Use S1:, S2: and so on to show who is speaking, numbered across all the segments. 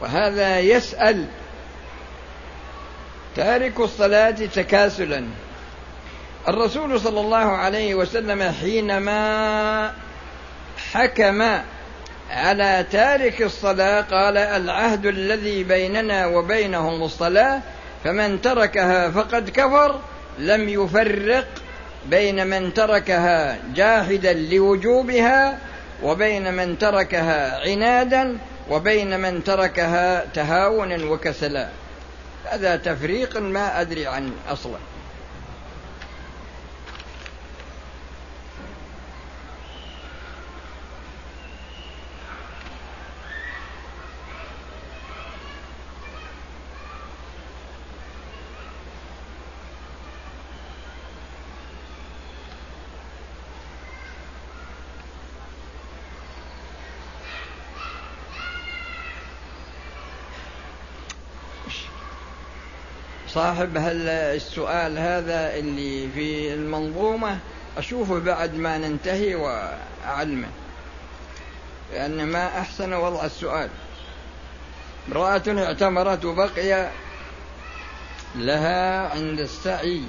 S1: وهذا يسأل تارك الصلاة تكاسلا. الرسول صلى الله عليه وسلم حينما حكم على تارك الصلاة قال العهد الذي بيننا وبينهم الصلاة فمن تركها فقد كفر لم يفرق بين من تركها جاحدا لوجوبها وبين من تركها عنادا وبين من تركها تهاونا وكسلا. هذا تفريق ما أدري عنه أصلا. صاحب السؤال هذا اللي في المنظومة أشوفه بعد ما ننتهي وأعلمه. لأن ما أحسن وضع السؤال. امرأة اعتمرت وبقي لها عند السعي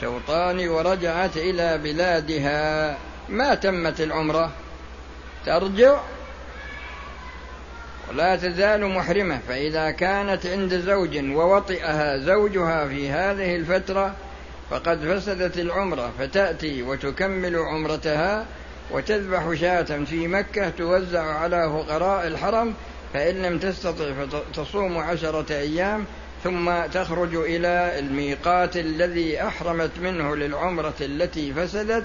S1: شوطان ورجعت إلى بلادها. ما تمت العمرة؟ ترجع ولا تزال محرمة. فإذا كانت عند زوج ووطئها زوجها في هذه الفترة فقد فسدت العمرة. فتأتي وتكمل عمرتها وتذبح شاة في مكة توزع على فقراء الحرم فإن لم تستطع فتصوم عشرة أيام ثم تخرج إلى الميقات الذي أحرمت منه للعمرة التي فسدت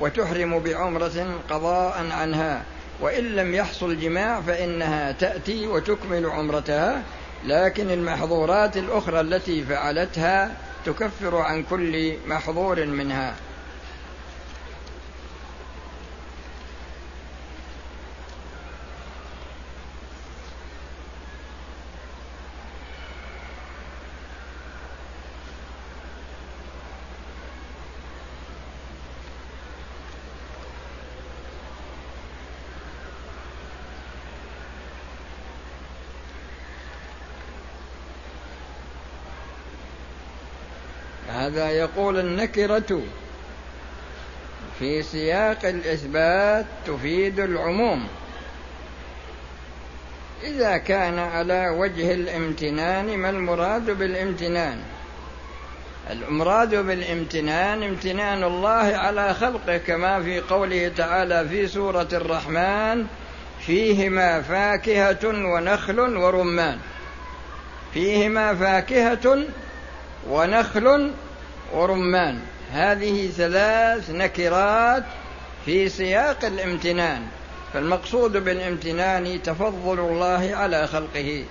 S1: وتحرم بعمرة قضاء عنها. وإن لم يحصل جماع فإنها تأتي وتكمل عمرتها لكن المحظورات الأخرى التي فعلتها تكفر عن كل محظور منها. هذا يقول النكرة في سياق الإثبات تفيد العموم. إذا كان على وجه الامتنان ما المراد بالامتنان؟ المراد بالامتنان امتنان الله على خلقه كما في قوله تعالى في سورة الرحمن فيهما فاكهة ونخل ورمان. فيهما فاكهة ونخل ورمان. هذه ثلاث نكرات في سياق الامتنان فالمقصود بالامتنان تفضل الله على خلقه.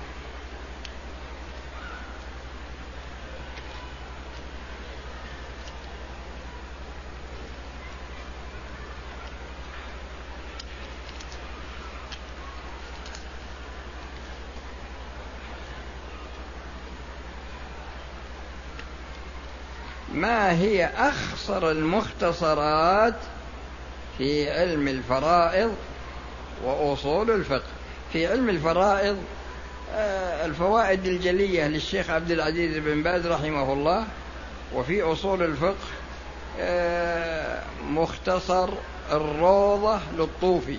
S1: ما هي أخصر المختصرات في علم الفرائض وأصول الفقه؟ في علم الفرائض آه، الفوائد الجلية للشيخ عبد العزيز بن باز رحمه الله وفي أصول الفقه آه، مختصر الروضة للطوفي.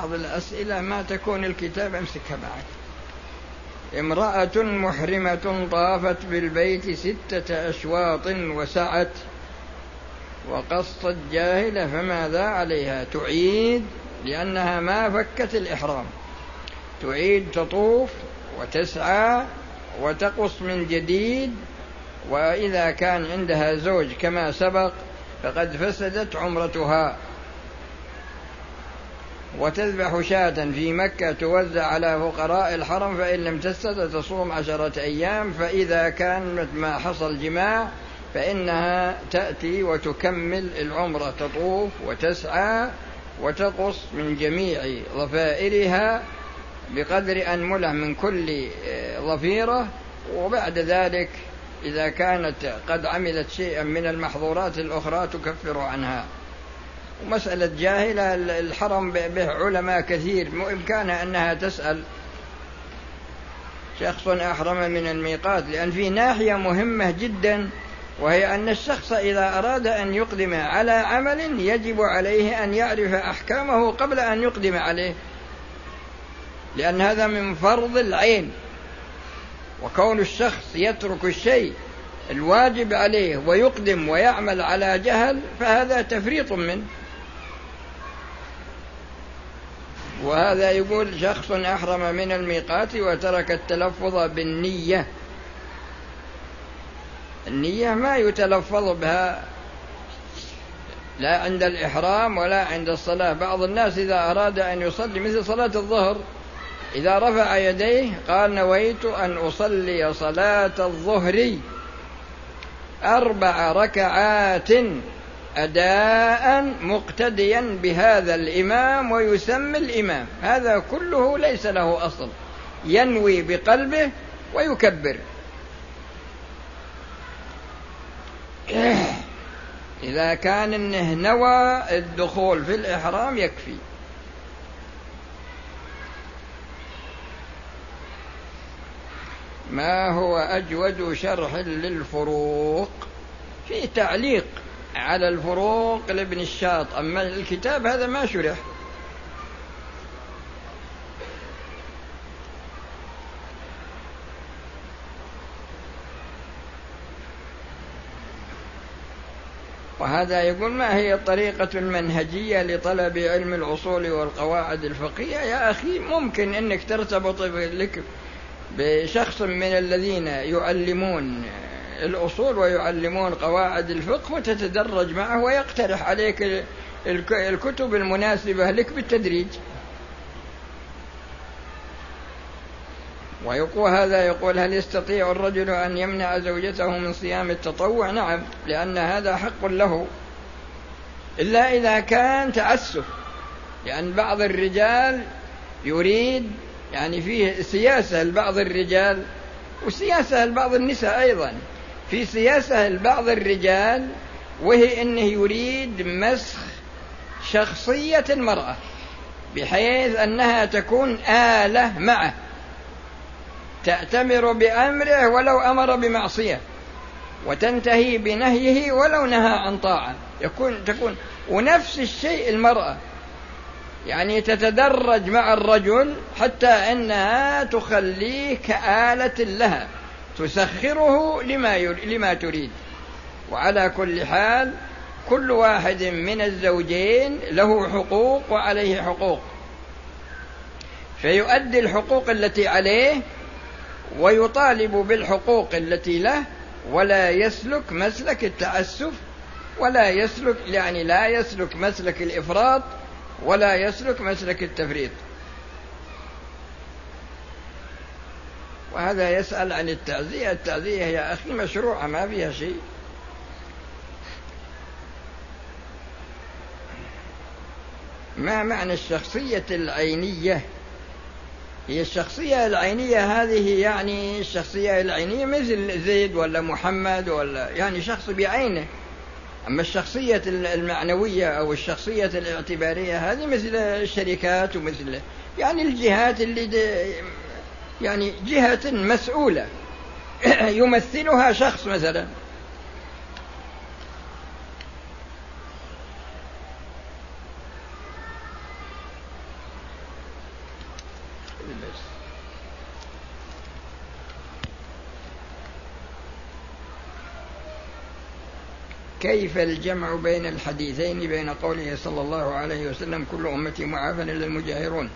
S1: بعض الأسئلة ما تكون الكتاب امسكها معك. امرأة محرمة طافت بالبيت ستة أشواط وسعت وقصت جاهلة فماذا عليها؟ تعيد لأنها ما فكت الإحرام. تعيد تطوف وتسعى وتقص من جديد وإذا كان عندها زوج كما سبق فقد فسدت عمرتها. وتذبح شاة في مكة توزع على فقراء الحرم فإن لم تستطع تصوم عشرة أيام فإذا كان ما حصل جماع فإنها تأتي وتكمل العمرة تطوف وتسعى وتقص من جميع ضفائرها بقدر أنملة من كل آه، ظفيرة. وبعد ذلك إذا كانت قد عملت شيئا من المحظورات الأخرى تكفر عنها. ومسألة جاهلة الحرم به علماء كثير. بإمكانها أنها تسأل. شخص أحرم من الميقات لأن في ناحية مهمة جدا وهي أن الشخص إذا أراد أن يقدم على عمل يجب عليه أن يعرف أحكامه قبل أن يقدم عليه. لأن هذا من فرض العين. وكون الشخص يترك الشيء الواجب عليه ويقدم ويعمل على جهل فهذا تفريط منه. وهذا يقول شخص أحرم من الميقات وترك التلفظ بالنية. النية ما يتلفظ بها لا عند الإحرام ولا عند الصلاة. بعض الناس إذا أراد أن يصلي مثل صلاة الظهر إذا رفع يديه قال نويت أن أصلي صلاة الظهر أربع ركعات. أداء مقتديا بهذا الإمام ويسمي الإمام. هذا كله ليس له أصل. ينوي بقلبه ويكبر. إذا كان إنه نوى الدخول في الإحرام يكفي. ما هو أجود شرح للفروق في تعليق على الفروق لابن الشاط. أما الكتاب هذا ما شرح. وهذا يقول ما هي الطريقة المنهجية لطلب علم الأصول والقواعد الفقهية؟ يا أخي ممكن أنك ترتبط لك بشخص من الذين يعلمون الأصول ويعلمون قواعد الفقه وتتدرج معه ويقترح عليك الكتب المناسبة لك بالتدريج. ويقول هذا يقول هل يستطيع الرجل أن يمنع زوجته من صيام التطوع؟ نعم لأن هذا حق له. إلا إذا كان تعسف لأن بعض الرجال يريد يعني فيه سياسة لبعض الرجال وسياسة لبعض النساء أيضا. في سياسة لبعض الرجال وهي أنه يريد مسخ شخصية المرأة بحيث أنها تكون آلة معه تأتمر بأمره ولو أمر بمعصية وتنتهي بنهيه ولو نهى عن طاعة. يكون تكون ونفس الشيء المرأة. يعني تتدرج مع الرجل حتى إنها تخليه كآلة لها. تسخره لما لما تريد. وعلى كل حال كل واحد من الزوجين له حقوق وعليه حقوق. فيؤدي الحقوق التي عليه ويطالب بالحقوق التي له ولا يسلك مسلك التعسف ولا يسلك يعني لا يسلك مسلك الإفراط ولا يسلك مسلك التفريط. وهذا يسأل عن التعزية التعزية يا أخي مشروعة ما فيها شيء. ما معنى الشخصية العينية؟ هي الشخصية العينية هذه يعني الشخصية العينية مثل زيد ولا محمد ولا يعني شخص بعينه. أما الشخصية المعنوية أو الشخصية الاعتبارية هذه مثل الشركات ومثل يعني الجهات اللي يعني جهة مسؤولة. يمثلها شخص مثلا. كيف الجمع بين الحديثين بين قوله صلى الله عليه وسلم كل أمتي معافى إلا المجاهرون؟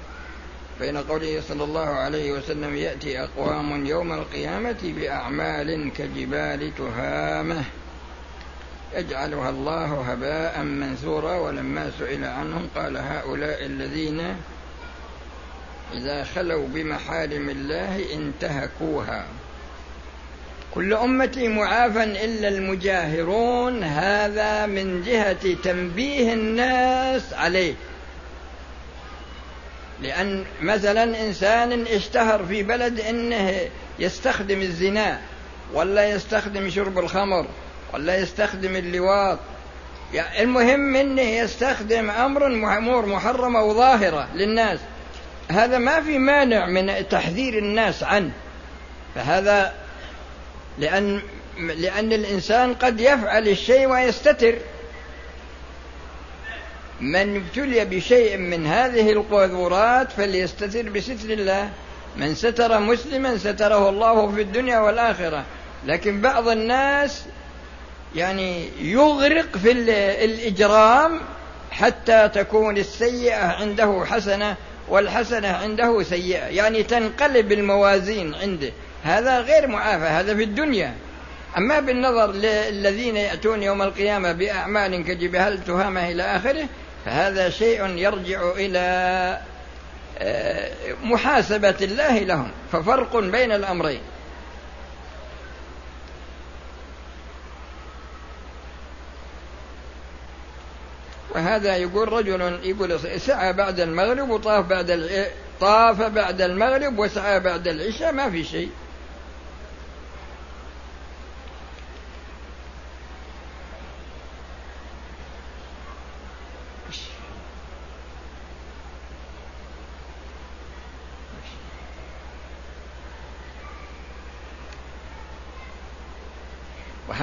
S1: بين قوله صلى الله عليه وسلم يأتي أقوام يوم القيامة بأعمال كجبال تهامة يجعلها الله هباء منثورا ولما سئل عنهم قال هؤلاء الذين إذا خلوا بمحارم الله انتهكوها. كل أمتي معافى إلا المجاهرون هذا من جهة تنبيه الناس عليه. لأن مثلا إنسان اشتهر في بلد أنه يستخدم الزنا ولا يستخدم شرب الخمر ولا يستخدم اللواط. يعني المهم أنه يستخدم أمر أمور محرمة وظاهرة للناس. هذا ما في مانع من تحذير الناس عنه. فهذا لأن لأن الإنسان قد يفعل الشيء ويستتر. من ابتلي بشيء من هذه القذورات فليستتر بستر الله. من ستر مسلما ستره الله في الدنيا والآخرة. لكن بعض الناس يعني يغرق في الإجرام حتى تكون السيئة عنده حسنة والحسنة عنده سيئة. يعني تنقلب الموازين عنده. هذا غير معافى هذا في الدنيا. أما بالنظر للذين يأتون يوم القيامة بأعمال كجبال تهامة إلى آخره فهذا شيء يرجع إلى آه، محاسبة الله لهم ففرق بين الأمرين. وهذا يقول رجل يقول سعى بعد المغرب وطاف بعد طاف بعد المغرب وسعى بعد العشاء ما في شيء.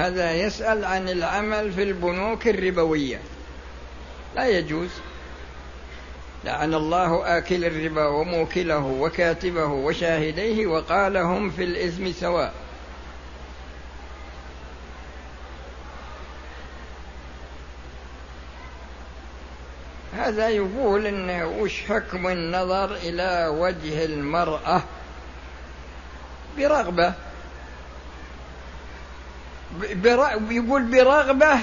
S1: وهذا يسأل عن العمل في البنوك الربوية. لا يجوز. لعن الله آكل الربا وموكله وكاتبه وشاهديه وقال هم في الإثم سواء. هذا يقول انه وش حكم النظر إلى وجه المرأة؟ برغبة. يقول برغبة.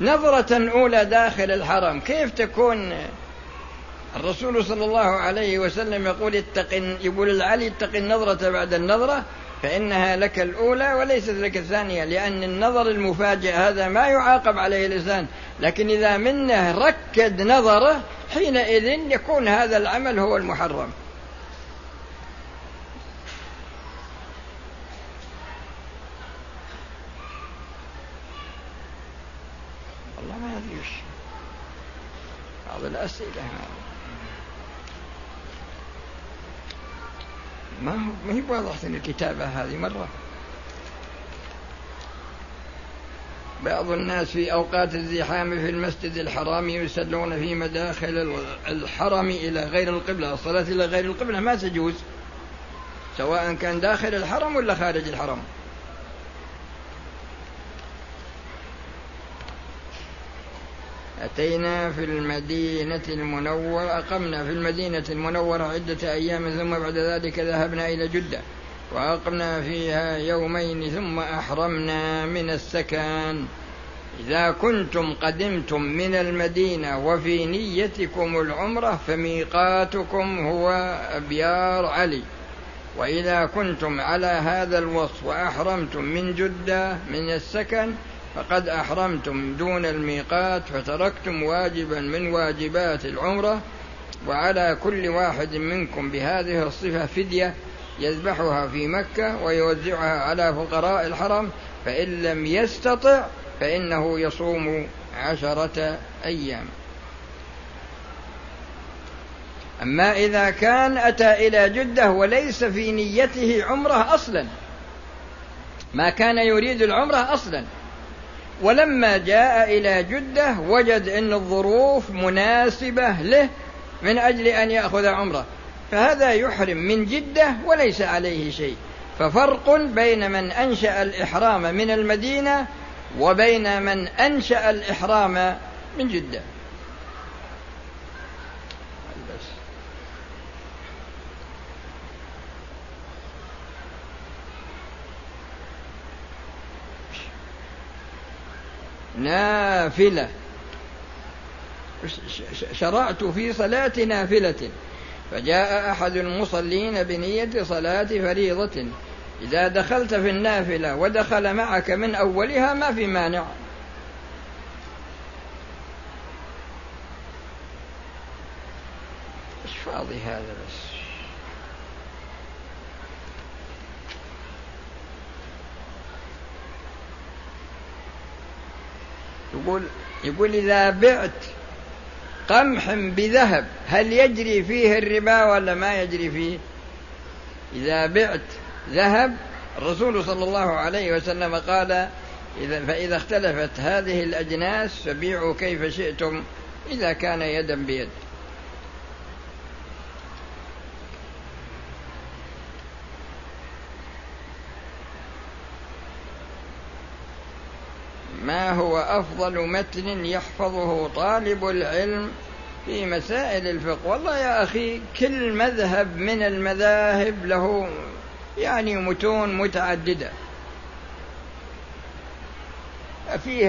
S1: نظرة أولى داخل الحرم. كيف تكون؟ الرسول صلى الله عليه وسلم يقول اتق يقول العلي اتق النظرة بعد النظرة فإنها لك الأولى وليست لك الثانية لأن النظر المفاجئ هذا ما يعاقب عليه الإنسان. لكن إذا منه ركد نظره حينئذ يكون هذا العمل هو المحرم. الأسئلة ما هو ما هي واضحة الكتابة هذه مرة. بعض الناس في أوقات الزحام في المسجد الحرام يسلون في مداخل الحرم إلى غير القبلة الصلاة إلى غير القبلة ما تجوز سواء كان داخل الحرم ولا خارج الحرم. أتينا في المدينة المنورة أقمنا في المدينة المنورة عدة أيام ثم بعد ذلك ذهبنا إلى جدة وأقمنا فيها يومين ثم أحرمنا من السكن. إذا كنتم قدمتم من المدينة وفي نيتكم العمرة فميقاتكم هو أبيار علي. وإذا كنتم على هذا الوصف وأحرمتم من جدة من السكن فقد أحرمتم دون الميقات فتركتم واجبا من واجبات العمرة وعلى كل واحد منكم بهذه الصفة فدية يذبحها في مكة ويوزعها على فقراء الحرم فإن لم يستطع فإنه يصوم عشرة أيام. أما إذا كان أتى إلى جدة وليس في نيته عمرة أصلا ما كان يريد العمرة أصلا ولما جاء إلى جدة وجد أن الظروف مناسبة له من أجل أن يأخذ عمرة. فهذا يحرم من جدة وليس عليه شيء. ففرق بين من أنشأ الإحرام من المدينة وبين من أنشأ الإحرام من جدة. نافلة. شرعت في صلاة نافلة. فجاء أحد المصلين بنية صلاة فريضة. إذا دخلت في النافلة ودخل معك من أولها ما في مانع. واضح هذا بس؟ يقول يقول إذا بعت قمح بذهب هل يجري فيه الربا ولا ما يجري فيه؟ إذا بعت ذهب الرسول صلى الله عليه وسلم قال إذا فإذا اختلفت هذه الأجناس فبيعوا كيف شئتم إذا كان يدا بيد. أفضل متن يحفظه طالب العلم في مسائل الفقه. والله يا أخي كل مذهب من المذاهب له يعني متون متعددة. فيه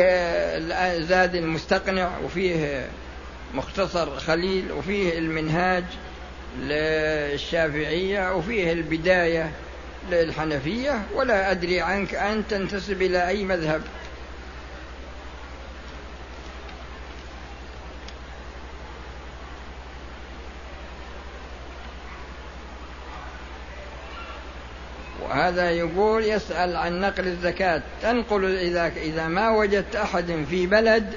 S1: زاد المستقنع وفيه مختصر خليل وفيه المنهاج للشافعية وفيه البداية للحنفية. ولا أدري عنك أن تنتسب إلى أي مذهب؟ وهذا يقول يسأل عن نقل الزكاة. تنقل إذا إذا ما وجدت أحد في بلد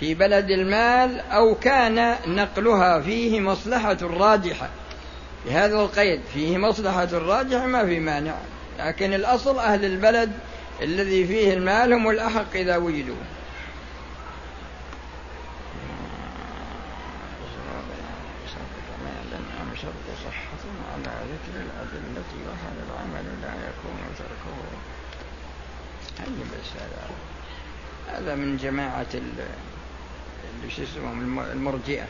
S1: في بلد المال أو كان نقلها فيه مصلحة راجحة. بهذا القيد فيه مصلحة راجحة ما في مانع. لكن الأصل أهل البلد الذي فيه المال هم الأحق إذا وجدوا هذا من جماعة اللي شو اسمهم المرجئة.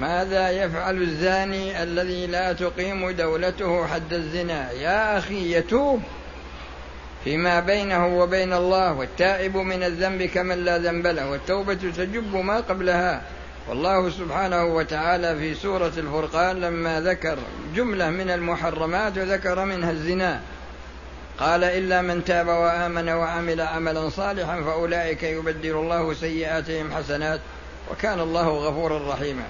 S1: ماذا يفعل الزاني الذي لا تقيم دولته حد الزنا؟ يا أخي يتوب. فيما بينه وبين الله والتائب من الذنب كمن لا ذنب له والتوبة تجب ما قبلها. والله سبحانه وتعالى في سورة الفرقان لما ذكر جملة من المحرمات وذكر منها الزنا. قال إلا من تاب وآمن وعمل عملا صالحا فأولئك يبدل الله سيئاتهم حسنات وكان الله غفورا رحيما.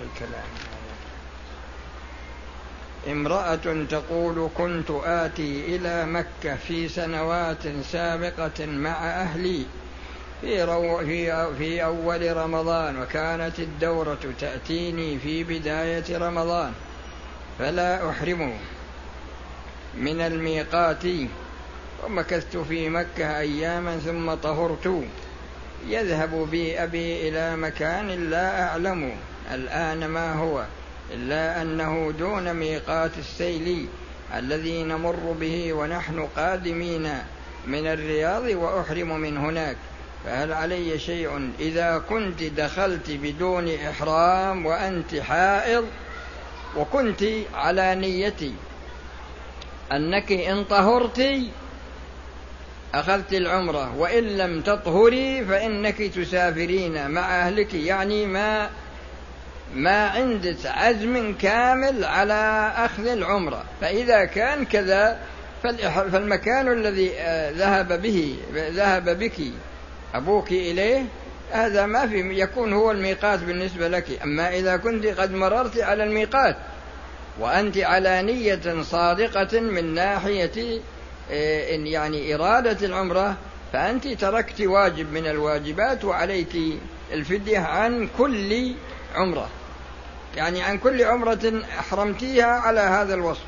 S1: الكلام. امرأة تقول كنت آتي إلى مكة في سنوات سابقة مع أهلي في, رو في, في أول رمضان وكانت الدورة تأتيني في بداية رمضان فلا أحرم من الميقات. ومكثت في مكة أياما ثم طهرت. يذهب بي أبي إلى مكان لا أعلم. الآن ما هو؟ إلا أنه دون ميقات السيل الذي نمر به ونحن قادمين من الرياض وأحرم من هناك. فهل علي شيء إذا كنت دخلت بدون إحرام وأنت حائض؟ وكنت على نيتي أنك إن طهرت أخذت العمرة وإن لم تطهري فإنك تسافرين مع أهلك يعني ما ما عندك عزم كامل على أخذ العمرة. فإذا كان كذا فالمكان الذي آه، ذهب به ذهب بك أبوك إليه هذا ما في يكون هو الميقات بالنسبة لك. أما إذا كنت قد مررت على الميقات وأنت على نية صادقة من ناحية آه، يعني إرادة العمرة فأنت تركت واجب من الواجبات وعليك الفدية عن كل عمرة. يعني عن كل عمرة أحرمتيها على هذا الوصف.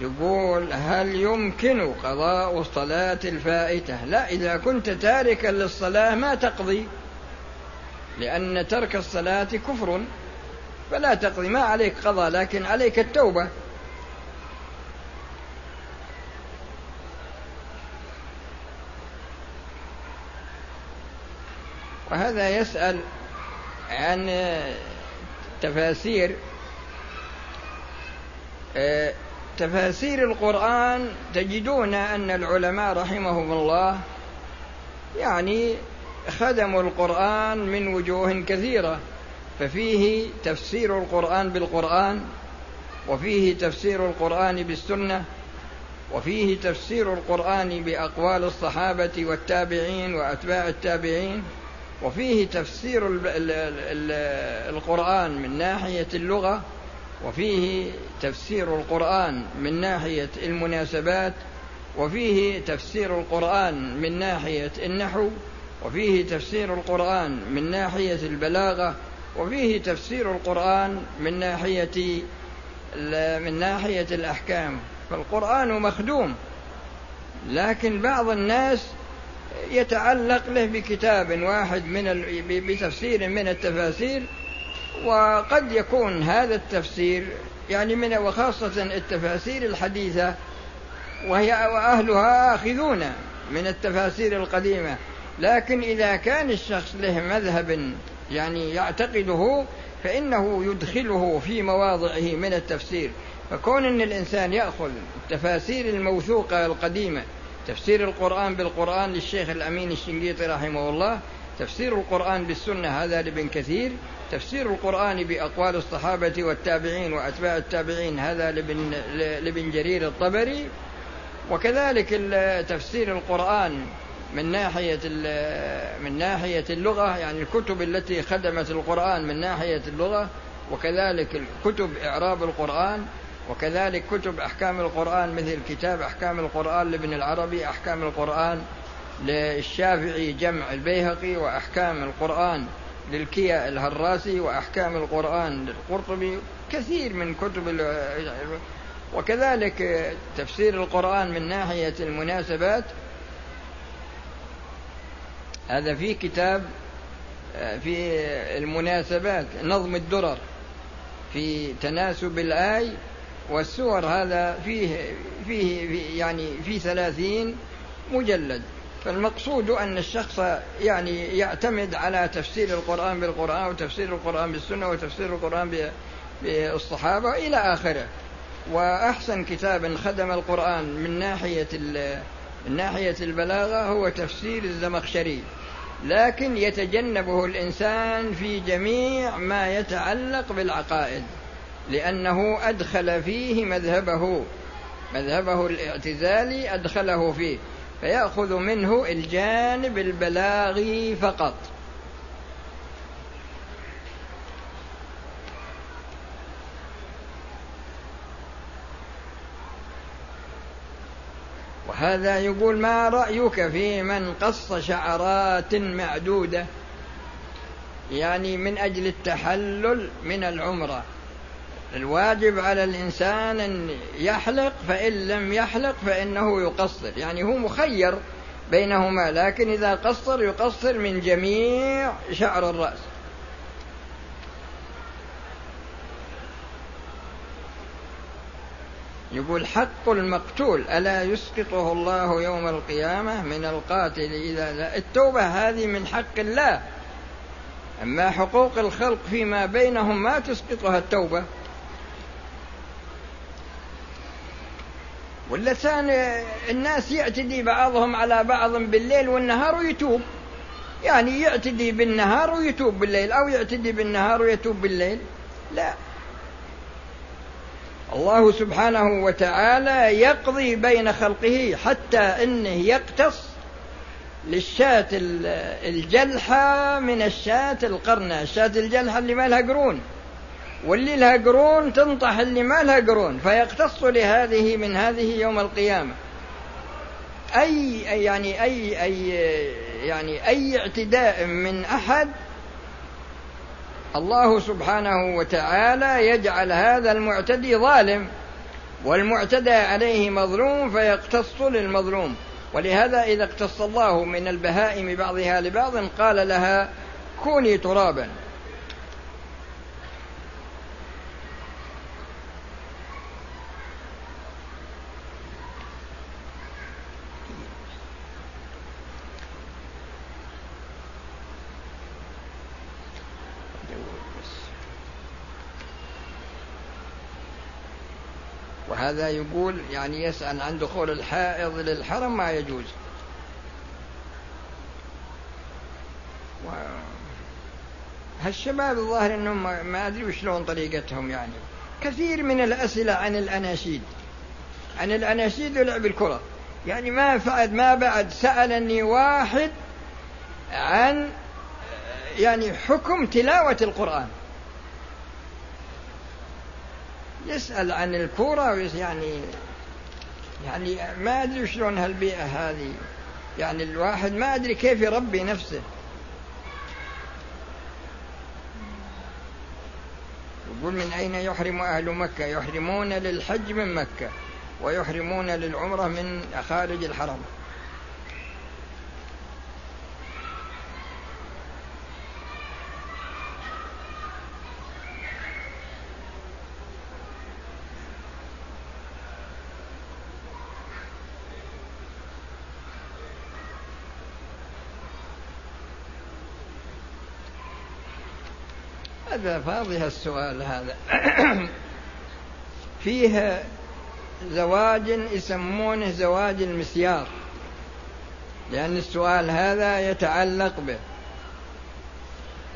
S1: يقول هل يمكن قضاء الصلاة الفائتة؟ لا إذا كنت تاركا للصلاة ما تقضي لأن ترك الصلاة كفر فلا تقضي. ما عليك قضاء لكن عليك التوبة. وهذا يسأل عن تفاسير تفاسير القرآن تجدون أن العلماء رحمهم الله يعني خدموا القرآن من وجوه كثيرة ففيه تفسير القرآن بالقرآن وفيه تفسير القرآن بالسنة وفيه تفسير القرآن بأقوال الصحابة والتابعين وأتباع التابعين. وفيه تفسير القرآن من ناحية اللغة وفيه تفسير القرآن من ناحية المناسبات وفيه تفسير القرآن من ناحية النحو وفيه تفسير القرآن من ناحية البلاغة وفيه تفسير القرآن من ناحية من ناحية الأحكام. فالقرآن مخدوم لكن بعض الناس يتعلق له بكتاب واحد من بتفسير من التفاسير وقد يكون هذا التفسير يعني من وخاصة التفاسير الحديثة وهي وأهلها آخذون من التفاسير القديمة. لكن إذا كان الشخص له مذهب يعني يعتقده فإنه يدخله في مواضعه من التفسير. فكون أن الإنسان يأخذ التفاسير الموثوقة القديمة تفسير القرآن بالقرآن للشيخ الأمين الشنقيطي رحمه الله تفسير القرآن بالسنة هذا لابن كثير تفسير القرآن بأقوال الصحابة والتابعين وأتباع التابعين هذا لابن, لابن جرير الطبري. وكذلك تفسير القرآن من ناحية من ناحية اللغة يعني الكتب التي خدمت القرآن من ناحية اللغة وكذلك كتب إعراب القرآن وكذلك كتب أحكام القرآن مثل كتاب أحكام القرآن لابن العربي أحكام القرآن للشافعي جمع البيهقي وأحكام القرآن للكيا الهراسي وأحكام القرآن للقرطبي كثير من كتب وكذلك تفسير القرآن من ناحية المناسبات. هذا في كتاب في المناسبات نظم الدرر في تناسب الآي والسور هذا فيه فيه يعني في ثلاثين مجلد. فالمقصود أن الشخص يعني يعتمد على تفسير القرآن بالقرآن وتفسير القرآن بالسنة وتفسير القرآن بالصحابة إلى آخره. وأحسن كتاب خدم القرآن من ناحية من ناحية البلاغة هو تفسير الزمخشري. لكن يتجنبه الإنسان في جميع ما يتعلق بالعقائد. لأنه أدخل فيه مذهبه مذهبه الاعتزالي أدخله فيه فيأخذ منه الجانب البلاغي فقط. وهذا يقول ما رأيك في من قص شعرات معدودة؟ يعني من أجل التحلل من العمرة. الواجب على الإنسان أن يحلق فإن لم يحلق فإنه يقصر. يعني هو مخير بينهما لكن إذا قصر يقصر من جميع شعر الرأس. يقول حق المقتول ألا يسقطه الله يوم القيامة؟ من القاتل إذا لا. التوبة هذه من حق الله. أما حقوق الخلق فيما بينهم ما تسقطها التوبة. واللسان الناس يعتدي بعضهم على بعض بالليل والنهار ويتوب. يعني يعتدي بالنهار ويتوب بالليل أو يعتدي بالنهار ويتوب بالليل. لا. الله سبحانه وتعالى يقضي بين خلقه حتى إنه يقتص للشاة الجلحة من الشاة القرنة. الشاة الجلحة اللي ما لها قرون. واللي لها قرون تنطح اللي ما لها قرون فيقتص لهذه من هذه يوم القيامة. أي يعني أي أي يعني أي اعتداء من أحد الله سبحانه وتعالى يجعل هذا المعتدي ظالم والمعتدى عليه مظلوم فيقتص للمظلوم. ولهذا إذا اقتص الله من البهائم بعضها لبعض قال لها كوني ترابا. وهذا يقول يعني يسأل عن دخول الحائض للحرم ما يجوز. و... هالشباب الظاهر إنهم ما أدري وشلون طريقتهم يعني. كثير من الأسئلة عن الأناشيد عن الأناشيد ولعب الكرة. يعني ما فعد ما بعد سألني واحد عن يعني حكم تلاوة القرآن. يسأل عن الكورة يعني يعني ما أدري شلون هالبيئة هذه. يعني الواحد ما أدري كيف يربي نفسه. يقول من أين يحرم أهل مكة؟ يحرمون للحج من مكة ويحرمون للعمرة من خارج الحرم. هذا فاضح السؤال هذا. فيه زواج يسمونه زواج المسيار لأن السؤال هذا يتعلق به.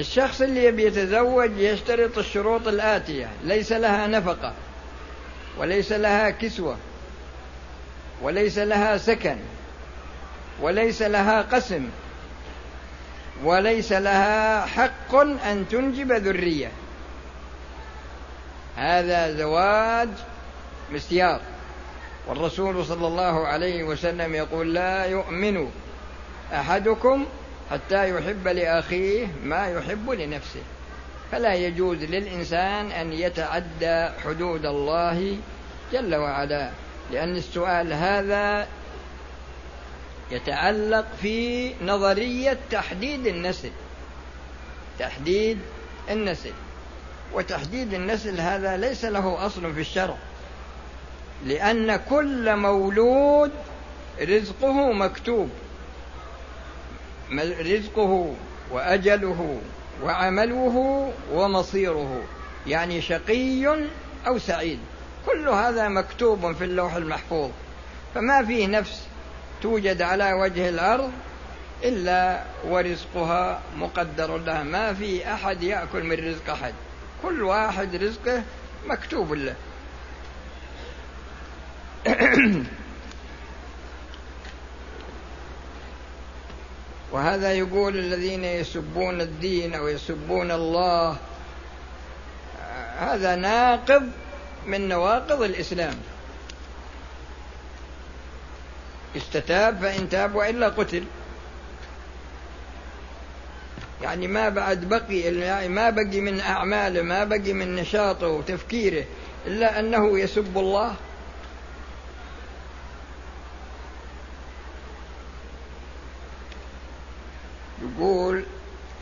S1: الشخص اللي يبي يتزوج يشترط الشروط الآتية ليس لها نفقة وليس لها كسوة وليس لها سكن وليس لها قسم. وليس لها حق أن تنجب ذرية. هذا زواج مسيار والرسول صلى الله عليه وسلم يقول لا يؤمن أحدكم حتى يحب لأخيه ما يحب لنفسه. فلا يجوز للإنسان أن يتعدى حدود الله جل وعلا لأن السؤال هذا يتعلق في نظرية تحديد النسل. تحديد النسل. وتحديد النسل هذا ليس له أصل في الشرع. لأن كل مولود رزقه مكتوب. رزقه وأجله وعمله ومصيره. يعني شقي أو سعيد. كل هذا مكتوب في اللوح المحفوظ. فما فيه نفس. توجد على وجه الأرض إلا ورزقها مقدر لها ما في أحد يأكل من رزق أحد. كل واحد رزقه مكتوب له. وهذا يقول الذين يسبون الدين أو يسبون الله. هذا ناقض من نواقض الإسلام. استتاب فإن تاب وإلا قتل. يعني ما بعد بقي ما بقي من أعماله ما بقي من نشاطه وتفكيره إلا أنه يسب الله. يقول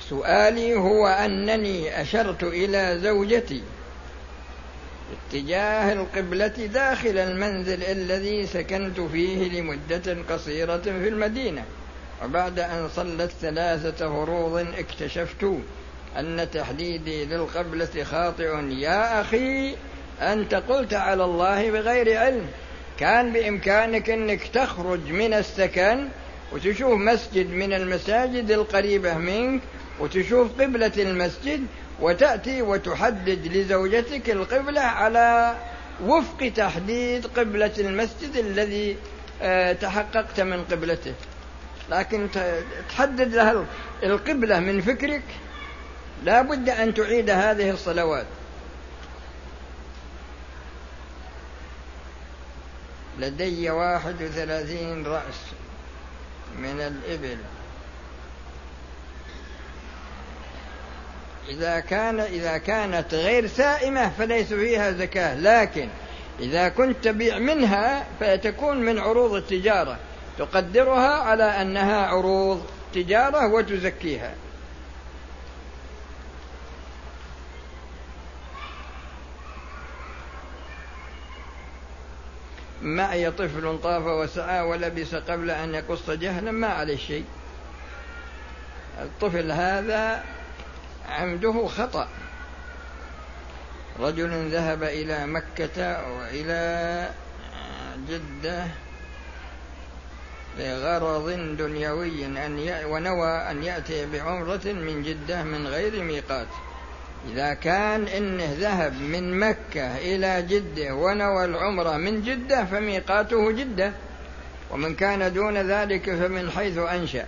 S1: سؤالي هو أنني أشرت إلى زوجتي. اتجاه القبلة داخل المنزل الذي سكنت فيه لمدة قصيرة في المدينة وبعد أن صلت ثلاثة فروض اكتشفت أن تحديدي للقبلة خاطئ. يا أخي أنت قلت على الله بغير علم. كان بإمكانك أنك تخرج من السكن وتشوف مسجد من المساجد القريبة منك وتشوف قبلة المسجد وتأتي وتحدد لزوجتك القبلة على وفق تحديد قبلة المسجد الذي آه، تحققت من قبلته. لكن تحدد لها القبلة من فكرك لا بد أن تعيد هذه الصلوات. لدي واحد وثلاثين رأس من الإبل. إذا كان إذا كانت غير سائمة فليس فيها زكاة. لكن إذا كنت تبيع منها فتكون من عروض التجارة. تقدرها على أنها عروض تجارة وتزكيها. معي طفل طاف وسعى ولبس قبل أن يقص جهلا ما عليه شيء. الطفل هذا عمده خطأ. رجل ذهب إلى مكة وإلى جدة لغرض دنيوي أن ونوى أن يأتي بعمرة من جدة من غير ميقات. إذا كان إنه ذهب من مكة إلى جدة ونوى العمرة من جدة فميقاته جدة. ومن كان دون ذلك فمن حيث أنشأ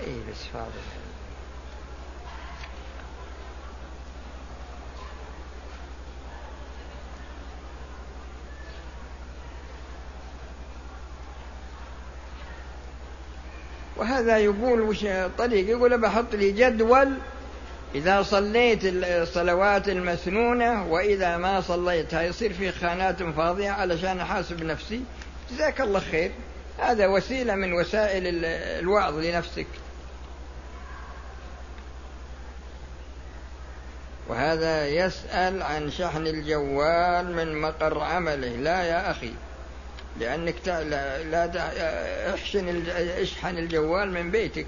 S1: إيه بس وهذا يقول وش طريق يقول بحط لي جدول إذا صليت الصلوات المسنونة وإذا ما صليتها يصير في خانات فاضية علشان أحاسب نفسي. جزاك الله خير. هذا وسيلة من وسائل الوعظ لنفسك. وهذا يسأل عن شحن الجوال من مقر عمله. لا يا أخي لأنك لا, لا احشن اشحن الجوال من بيتك.